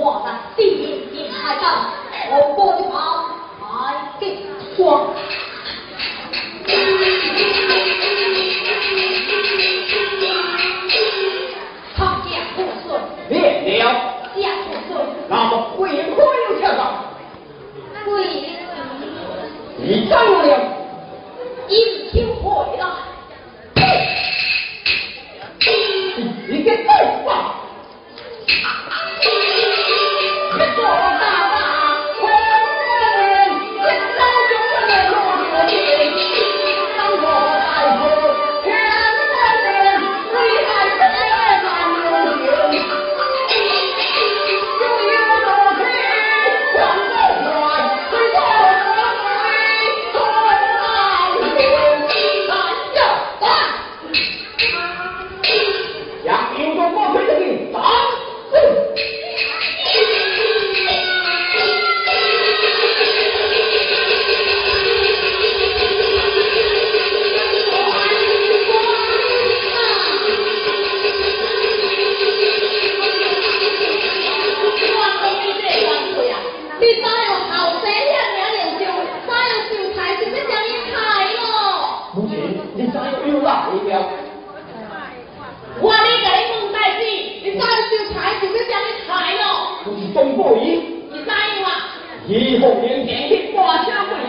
我的第一印太棒，我过去跑。Bụi tai họa thì không những chẳng biết qua trang huấn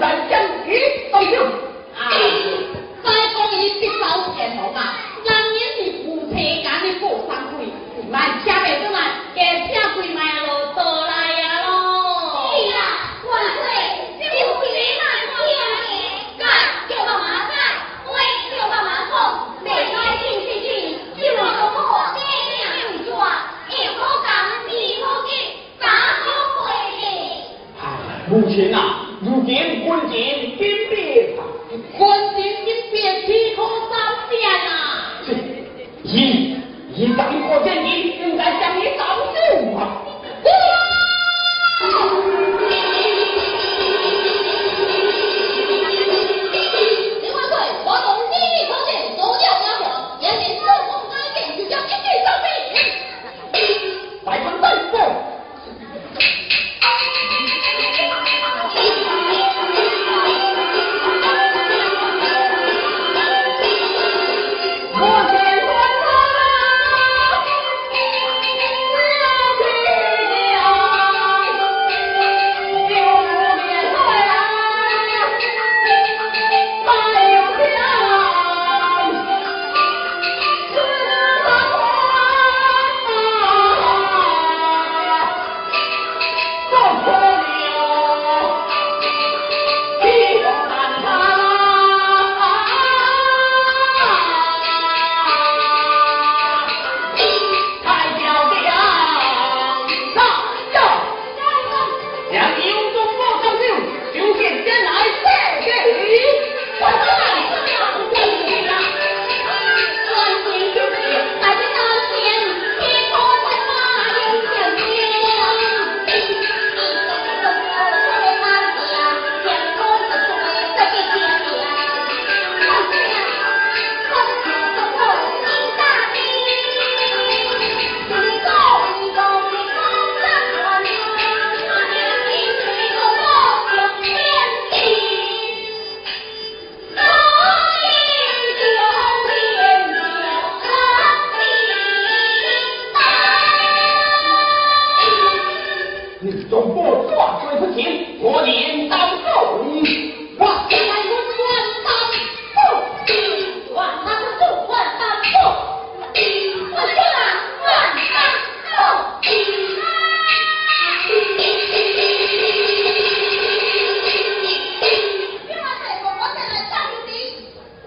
大真母亲啊，如今婚姻已变，婚姻已变天。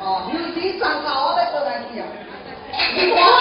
哦，有些长高的个人的，你。